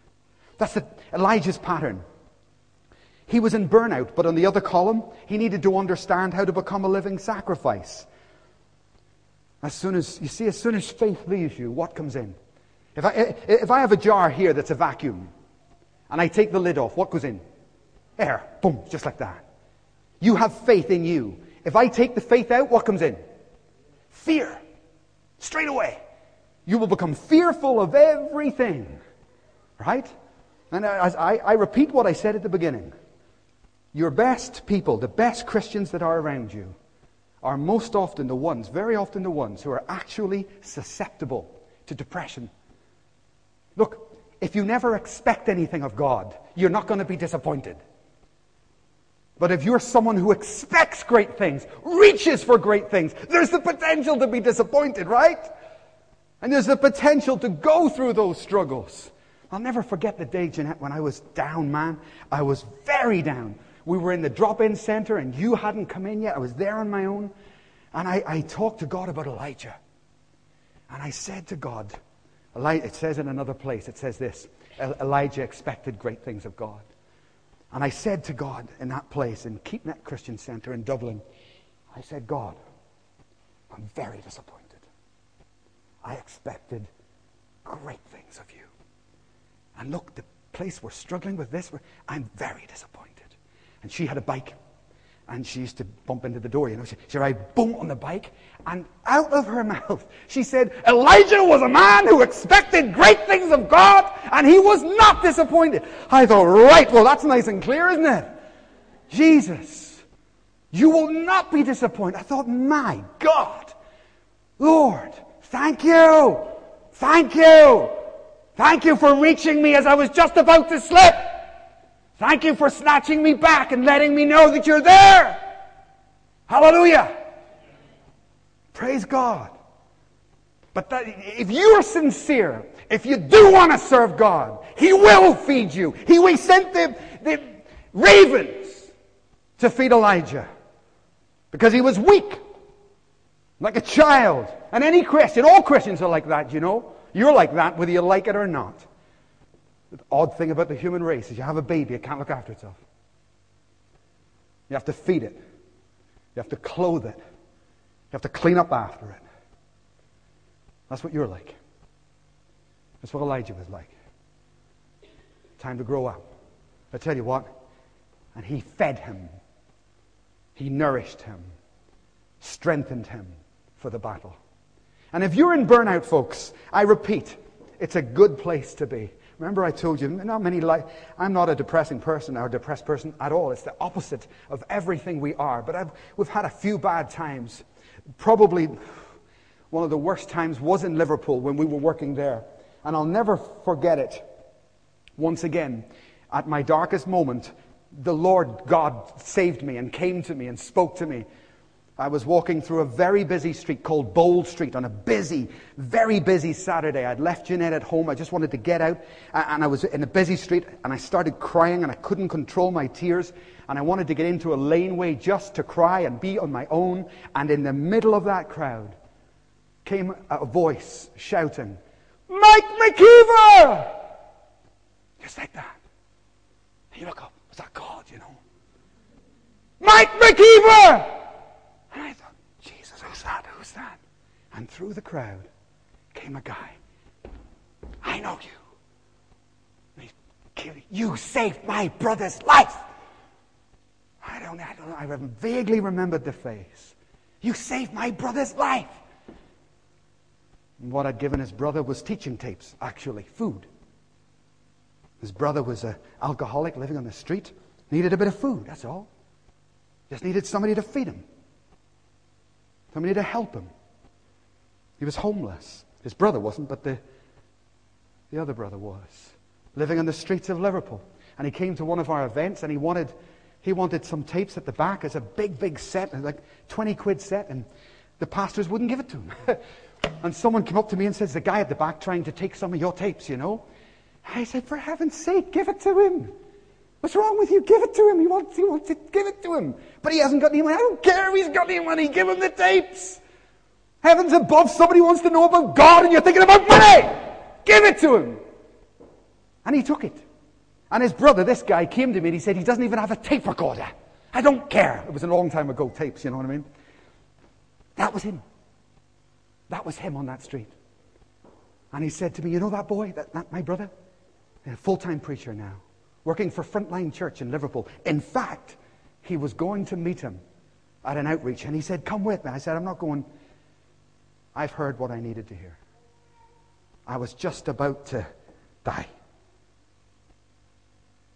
That's the, Elijah's pattern. He was in burnout, but on the other column, he needed to understand how to become a living sacrifice. As soon as, you see, as soon as faith leaves you, what comes in? If I, if I have a jar here that's a vacuum, and I take the lid off, what goes in? Air. Boom, just like that. You have faith in you. If I take the faith out, what comes in? Fear. Straight away. You will become fearful of everything. Right? And I, I, I repeat what I said at the beginning. Your best people, the best Christians that are around you, are most often the ones, very often the ones, who are actually susceptible to depression. Look, if you never expect anything of God, you're not going to be disappointed. But if you're someone who expects great things, reaches for great things, there's the potential to be disappointed, right? And there's the potential to go through those struggles. I'll never forget the day, Jeanette, when I was down, man. I was very down. We were in the drop-in center and you hadn't come in yet. I was there on my own. And I, I talked to God about Elijah. And I said to God, it says in another place, it says this Elijah expected great things of God. And I said to God in that place, in Keepnet Christian Center in Dublin, I said, God, I'm very disappointed. I expected great things of you. And look, the place we're struggling with this, I'm very disappointed. And she had a bike and she used to bump into the door, you know. She, she ride boom on the bike, and out of her (laughs) mouth, she said, Elijah was a man who expected great things of God, and he was not disappointed. I thought, right, well, that's nice and clear, isn't it? Jesus. You will not be disappointed. I thought, my God, Lord, thank you. Thank you. Thank you for reaching me as I was just about to slip. Thank you for snatching me back and letting me know that you're there. Hallelujah. Praise God. But that, if you are sincere, if you do want to serve God, He will feed you. He, we sent the, the ravens to feed Elijah because he was weak, like a child. And any Christian, all Christians are like that, you know. You're like that, whether you like it or not. The odd thing about the human race is you have a baby, it can't look after itself. You have to feed it. You have to clothe it. You have to clean up after it. That's what you're like. That's what Elijah was like. Time to grow up. I tell you what, and he fed him. He nourished him, strengthened him for the battle. And if you're in burnout, folks, I repeat, it's a good place to be. Remember, I told you, not many I'm not a depressing person or a depressed person at all. It's the opposite of everything we are. But I've, we've had a few bad times. Probably one of the worst times was in Liverpool when we were working there. And I'll never forget it. Once again, at my darkest moment, the Lord God saved me and came to me and spoke to me. I was walking through a very busy street called Bold Street on a busy, very busy Saturday. I'd left Jeanette at home. I just wanted to get out. And I was in a busy street and I started crying and I couldn't control my tears. And I wanted to get into a laneway just to cry and be on my own. And in the middle of that crowd came a voice shouting, Mike McKeever! Just like that. You look up. Was that God, you know? Mike McKeever! And I thought, Jesus, who's that? Who's that? And through the crowd came a guy. I know you. You saved my brother's life. I don't, I don't know. I vaguely remembered the face. You saved my brother's life. And what I'd given his brother was teaching tapes, actually, food. His brother was an alcoholic living on the street, needed a bit of food, that's all. Just needed somebody to feed him, somebody to help him. He was homeless. His brother wasn't, but the, the other brother was, living on the streets of Liverpool. And he came to one of our events and he wanted, he wanted some tapes at the back as a big, big set, like 20 quid set, and the pastors wouldn't give it to him. (laughs) and someone came up to me and says, The guy at the back trying to take some of your tapes, you know. I said, for heaven's sake, give it to him. What's wrong with you? Give it to him. He wants, he wants it. Give it to him. But he hasn't got any money. I don't care if he's got any money. Give him the tapes. Heavens above, somebody wants to know about God and you're thinking about money. Give it to him. And he took it. And his brother, this guy, came to me and he said he doesn't even have a tape recorder. I don't care. It was a long time ago, tapes, you know what I mean? That was him. That was him on that street. And he said to me, You know that boy, that, that my brother? a full time preacher now, working for Frontline Church in Liverpool. In fact, he was going to meet him at an outreach, and he said, Come with me. I said, I'm not going. I've heard what I needed to hear. I was just about to die.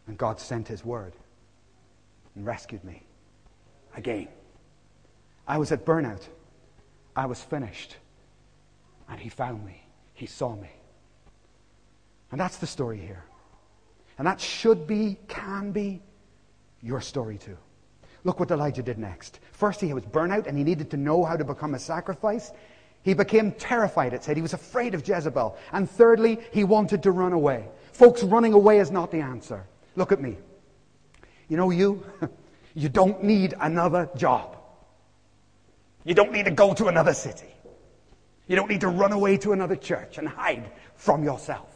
And God sent his word and rescued me again. I was at burnout. I was finished. And he found me. He saw me. And that's the story here. And that should be, can be, your story too. Look what Elijah did next. First, he was burnout and he needed to know how to become a sacrifice. He became terrified, it said. He was afraid of Jezebel. And thirdly, he wanted to run away. Folks, running away is not the answer. Look at me. You know, you, (laughs) you don't need another job. You don't need to go to another city. You don't need to run away to another church and hide from yourself.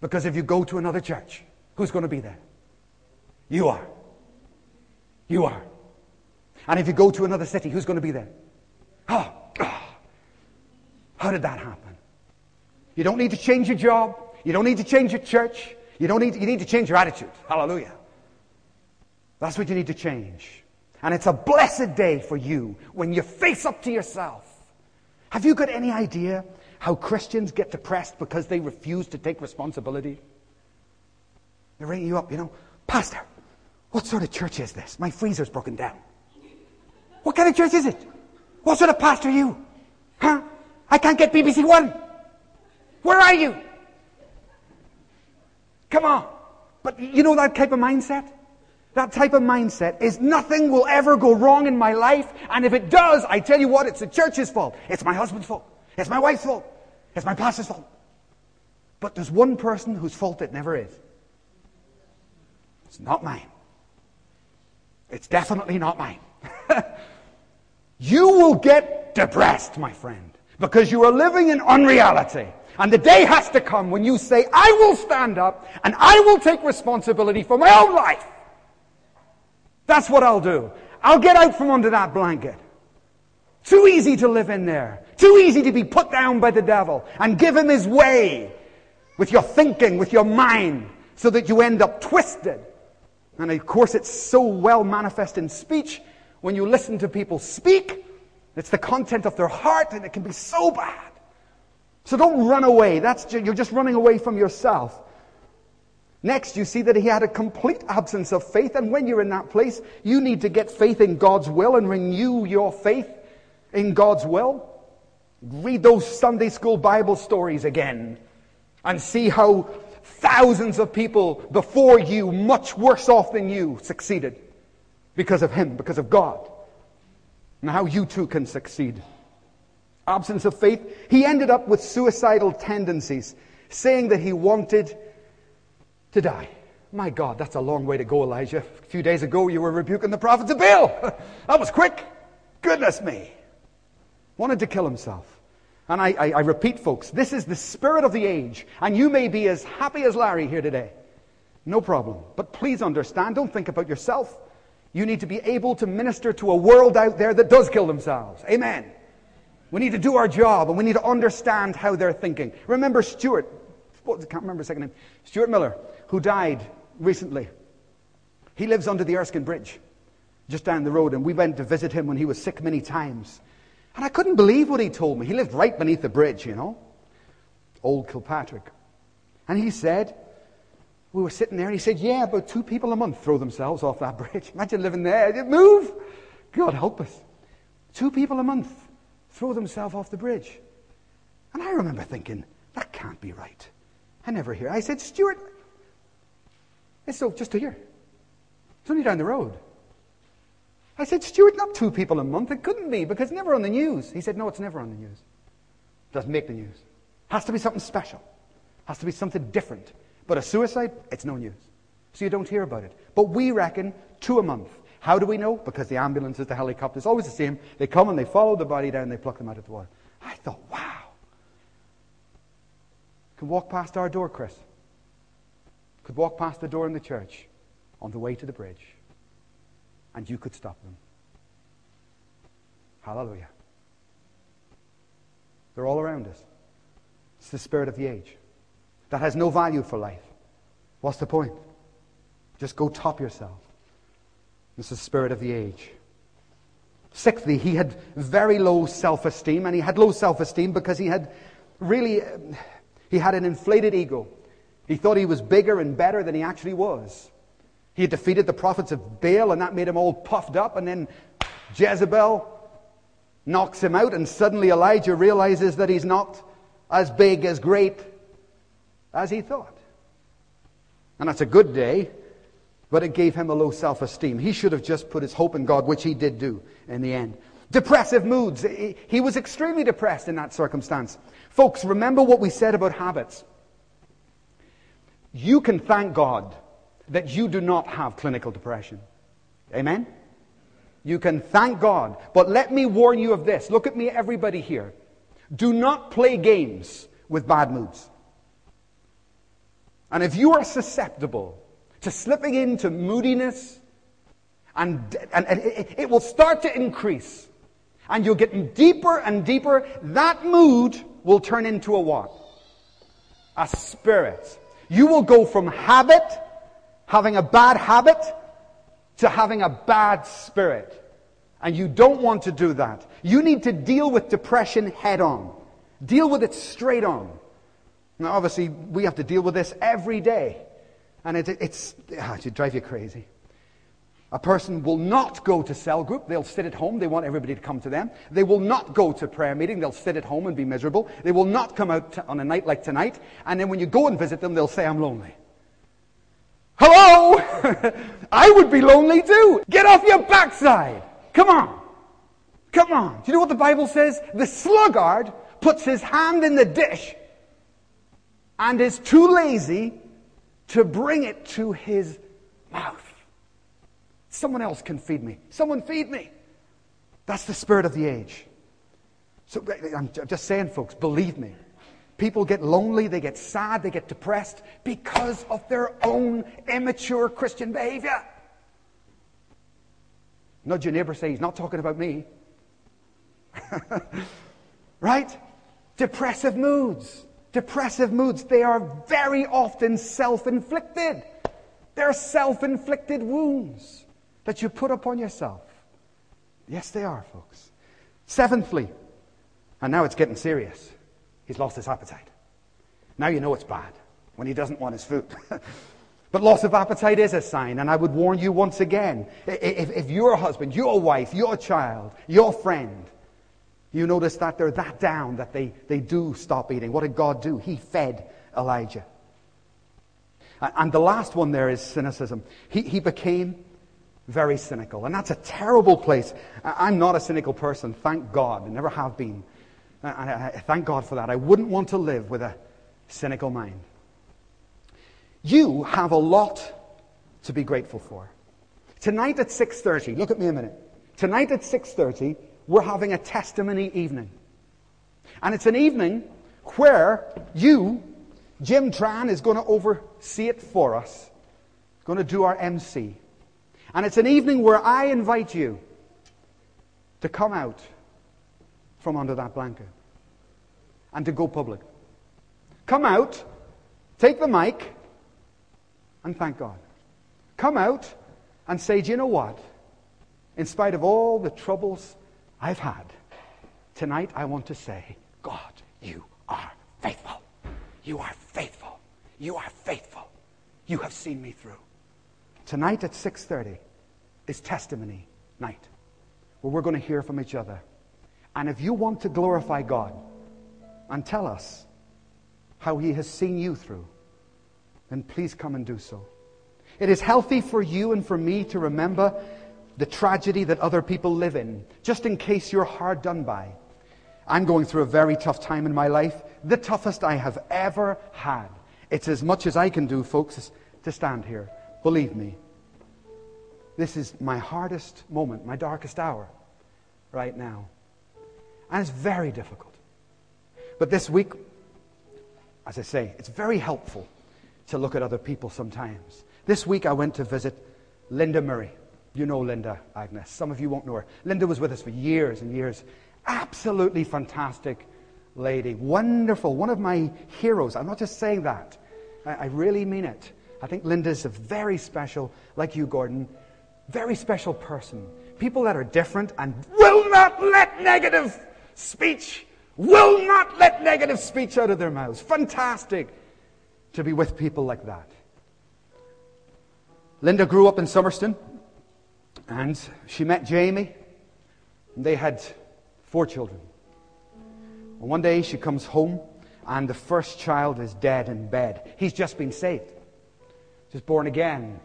Because if you go to another church, who's going to be there? You are. You are. And if you go to another city, who's going to be there? Oh, How did that happen? You don't need to change your job. You don't need to change your church. You don't need you need to change your attitude. Hallelujah. That's what you need to change. And it's a blessed day for you when you face up to yourself. Have you got any idea how Christians get depressed because they refuse to take responsibility? They ring you up, you know, Pastor, what sort of church is this? My freezer's broken down. What kind of church is it? What sort of pastor are you? Huh? I can't get BBC One. Where are you? Come on. But you know that type of mindset? That type of mindset is nothing will ever go wrong in my life. And if it does, I tell you what, it's the church's fault. It's my husband's fault. It's my wife's fault. It's my pastor's fault. But there's one person whose fault it never is. It's not mine. It's definitely not mine. (laughs) you will get depressed, my friend, because you are living in unreality. And the day has to come when you say, I will stand up and I will take responsibility for my own life. That's what I'll do. I'll get out from under that blanket. Too easy to live in there. Too easy to be put down by the devil and give him his way with your thinking, with your mind, so that you end up twisted. And of course, it's so well manifest in speech. When you listen to people speak, it's the content of their heart, and it can be so bad. So don't run away. That's you're just running away from yourself. Next, you see that he had a complete absence of faith, and when you're in that place, you need to get faith in God's will and renew your faith in God's will. Read those Sunday school Bible stories again and see how thousands of people before you, much worse off than you, succeeded because of Him, because of God. And how you too can succeed. Absence of faith. He ended up with suicidal tendencies, saying that he wanted to die. My God, that's a long way to go, Elijah. A few days ago, you were rebuking the prophets (laughs) of Baal. that was quick. Goodness me. Wanted to kill himself. And I, I, I, repeat, folks, this is the spirit of the age. And you may be as happy as Larry here today. No problem. But please understand, don't think about yourself. You need to be able to minister to a world out there that does kill themselves. Amen. We need to do our job and we need to understand how they're thinking. Remember Stuart, I can't remember his second name, Stuart Miller, who died recently. He lives under the Erskine Bridge, just down the road, and we went to visit him when he was sick many times. And I couldn't believe what he told me. He lived right beneath the bridge, you know. Old Kilpatrick. And he said, we were sitting there, and he said, Yeah, about two people a month throw themselves off that (laughs) bridge. Imagine living there. Move! God help us. Two people a month throw themselves off the bridge. And I remember thinking, That can't be right. I never hear. I said, Stuart, it's so just here. It's only down the road. I said, Stuart, not two people a month. It couldn't be because never on the news. He said, No, it's never on the news. Doesn't make the news. Has to be something special. Has to be something different. But a suicide, it's no news. So you don't hear about it. But we reckon two a month. How do we know? Because the ambulances, the helicopters, always the same. They come and they follow the body down, they pluck them out of the water. I thought, wow. Could walk past our door, Chris. Could walk past the door in the church on the way to the bridge and you could stop them. Hallelujah. They're all around us. It's the spirit of the age that has no value for life. What's the point? Just go top yourself. This is the spirit of the age. Sixthly, he had very low self esteem, and he had low self esteem because he had really he had an inflated ego. He thought he was bigger and better than he actually was. He had defeated the prophets of Baal, and that made him all puffed up. And then Jezebel knocks him out, and suddenly Elijah realizes that he's not as big, as great as he thought. And that's a good day, but it gave him a low self esteem. He should have just put his hope in God, which he did do in the end. Depressive moods. He was extremely depressed in that circumstance. Folks, remember what we said about habits. You can thank God that you do not have clinical depression. Amen? You can thank God. But let me warn you of this. Look at me, everybody here. Do not play games with bad moods. And if you are susceptible to slipping into moodiness, and, and, and it, it will start to increase, and you'll get deeper and deeper, that mood will turn into a what? A spirit. You will go from habit having a bad habit to having a bad spirit. And you don't want to do that. You need to deal with depression head on. Deal with it straight on. Now, obviously, we have to deal with this every day. And it, it's, ah, it drive you crazy. A person will not go to cell group. They'll sit at home. They want everybody to come to them. They will not go to prayer meeting. They'll sit at home and be miserable. They will not come out on a night like tonight. And then when you go and visit them, they'll say, I'm lonely. Hello! (laughs) I would be lonely too. Get off your backside. Come on. Come on. Do you know what the Bible says? The sluggard puts his hand in the dish and is too lazy to bring it to his mouth. Someone else can feed me. Someone feed me. That's the spirit of the age. So I'm just saying, folks, believe me. People get lonely, they get sad, they get depressed because of their own immature Christian behavior. Nudge your neighbor, say, he's not talking about me. (laughs) right? Depressive moods. Depressive moods, they are very often self inflicted. They're self inflicted wounds that you put upon yourself. Yes, they are, folks. Seventhly, and now it's getting serious. He's lost his appetite. Now you know it's bad when he doesn't want his food. (laughs) but loss of appetite is a sign, and I would warn you once again if, if your husband, your wife, your child, your friend, you notice that they're that down that they, they do stop eating. What did God do? He fed Elijah. And the last one there is cynicism. He, he became very cynical. And that's a terrible place. I'm not a cynical person, thank God. I never have been. And I, thank God for that. I wouldn't want to live with a cynical mind. You have a lot to be grateful for. Tonight at 6:30, look at me a minute. Tonight at 6:30, we're having a testimony evening. And it's an evening where you, Jim Tran, is going to oversee it for us. Going to do our MC. And it's an evening where I invite you to come out from under that blanket and to go public. Come out, take the mic, and thank God. Come out and say, do you know what? In spite of all the troubles I've had, tonight I want to say, God, you are faithful. You are faithful. You are faithful. You have seen me through. Tonight at 6:30 is testimony night where we're going to hear from each other. And if you want to glorify God and tell us how He has seen you through, then please come and do so. It is healthy for you and for me to remember the tragedy that other people live in, just in case you're hard done by. I'm going through a very tough time in my life, the toughest I have ever had. It's as much as I can do, folks, to stand here. Believe me. This is my hardest moment, my darkest hour right now. And it's very difficult. But this week, as I say, it's very helpful to look at other people sometimes. This week I went to visit Linda Murray. You know Linda Agnes. Some of you won't know her. Linda was with us for years and years. Absolutely fantastic lady. Wonderful. One of my heroes. I'm not just saying that. I, I really mean it. I think Linda's a very special, like you, Gordon, very special person. People that are different and will not let negative speech, will not let negative speech out of their mouths. Fantastic to be with people like that. Linda grew up in Summerston. And she met Jamie, and they had four children. And one day she comes home, and the first child is dead in bed. He's just been saved, just born again,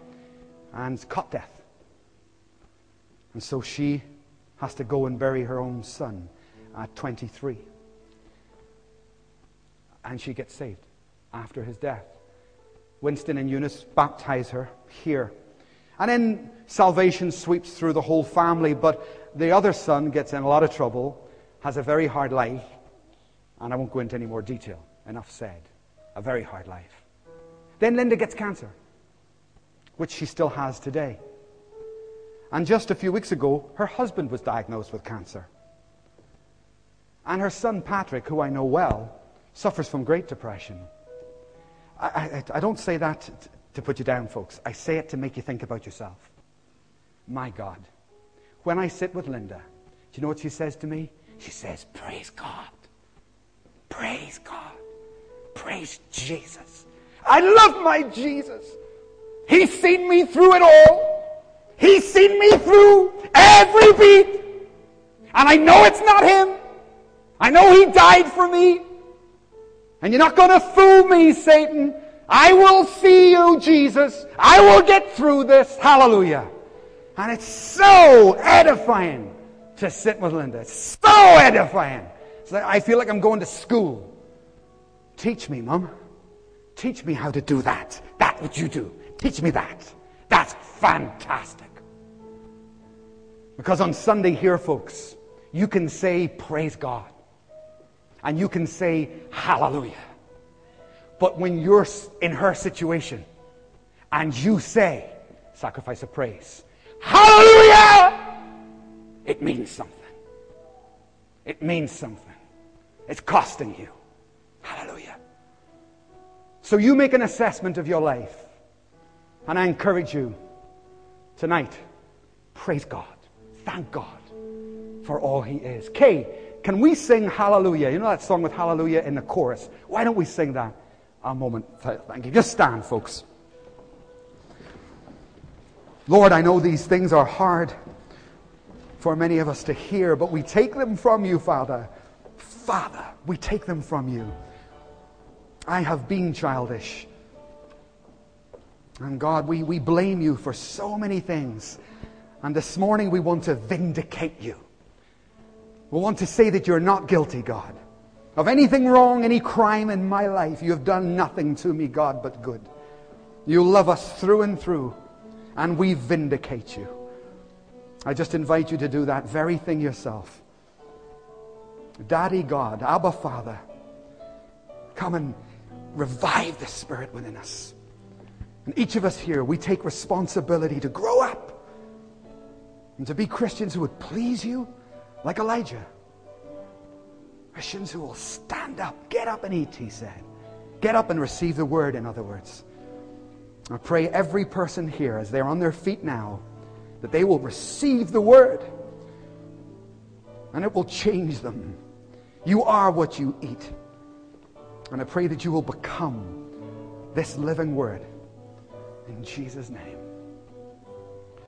and cot death. And so she has to go and bury her own son at 23. And she gets saved after his death. Winston and Eunice baptize her here and then salvation sweeps through the whole family, but the other son gets in a lot of trouble, has a very hard life, and I won't go into any more detail. Enough said. A very hard life. Then Linda gets cancer, which she still has today. And just a few weeks ago, her husband was diagnosed with cancer. And her son Patrick, who I know well, suffers from great depression. I, I, I don't say that to put you down, folks. I say it to make you think about yourself. My God. When I sit with Linda, do you know what she says to me? She says, Praise God. Praise God. Praise Jesus. I love my Jesus. He's seen me through it all. He's seen me through every beat. And I know it's not him. I know he died for me. And you're not going to fool me, Satan. I will see you, Jesus. I will get through this. Hallelujah. And it's so edifying to sit with Linda. It's so edifying. It's like I feel like I'm going to school. Teach me, Mum. Teach me how to do that. That what you do. Teach me that. That's fantastic. Because on Sunday here, folks, you can say, Praise God. And you can say, Hallelujah. But when you're in her situation and you say, Sacrifice of praise, Hallelujah! It means something. It means something. It's costing you. Hallelujah. So you make an assessment of your life. And I encourage you tonight, praise God. Thank God for all He is. Kay, can we sing Hallelujah? You know that song with Hallelujah in the chorus? Why don't we sing that a moment? Thank you. Just stand, folks. Lord, I know these things are hard for many of us to hear, but we take them from you, Father. Father, we take them from you. I have been childish. And God, we, we blame you for so many things. And this morning we want to vindicate you. We want to say that you're not guilty, God. Of anything wrong, any crime in my life, you have done nothing to me, God, but good. You love us through and through and we vindicate you. I just invite you to do that very thing yourself. Daddy God, Abba Father, come and revive the Spirit within us. And each of us here, we take responsibility to grow up and to be Christians who would please you like Elijah. Christians who will stand up, get up and eat, he said. Get up and receive the word, in other words. I pray every person here, as they're on their feet now, that they will receive the word and it will change them. You are what you eat. And I pray that you will become this living word. In Jesus' name.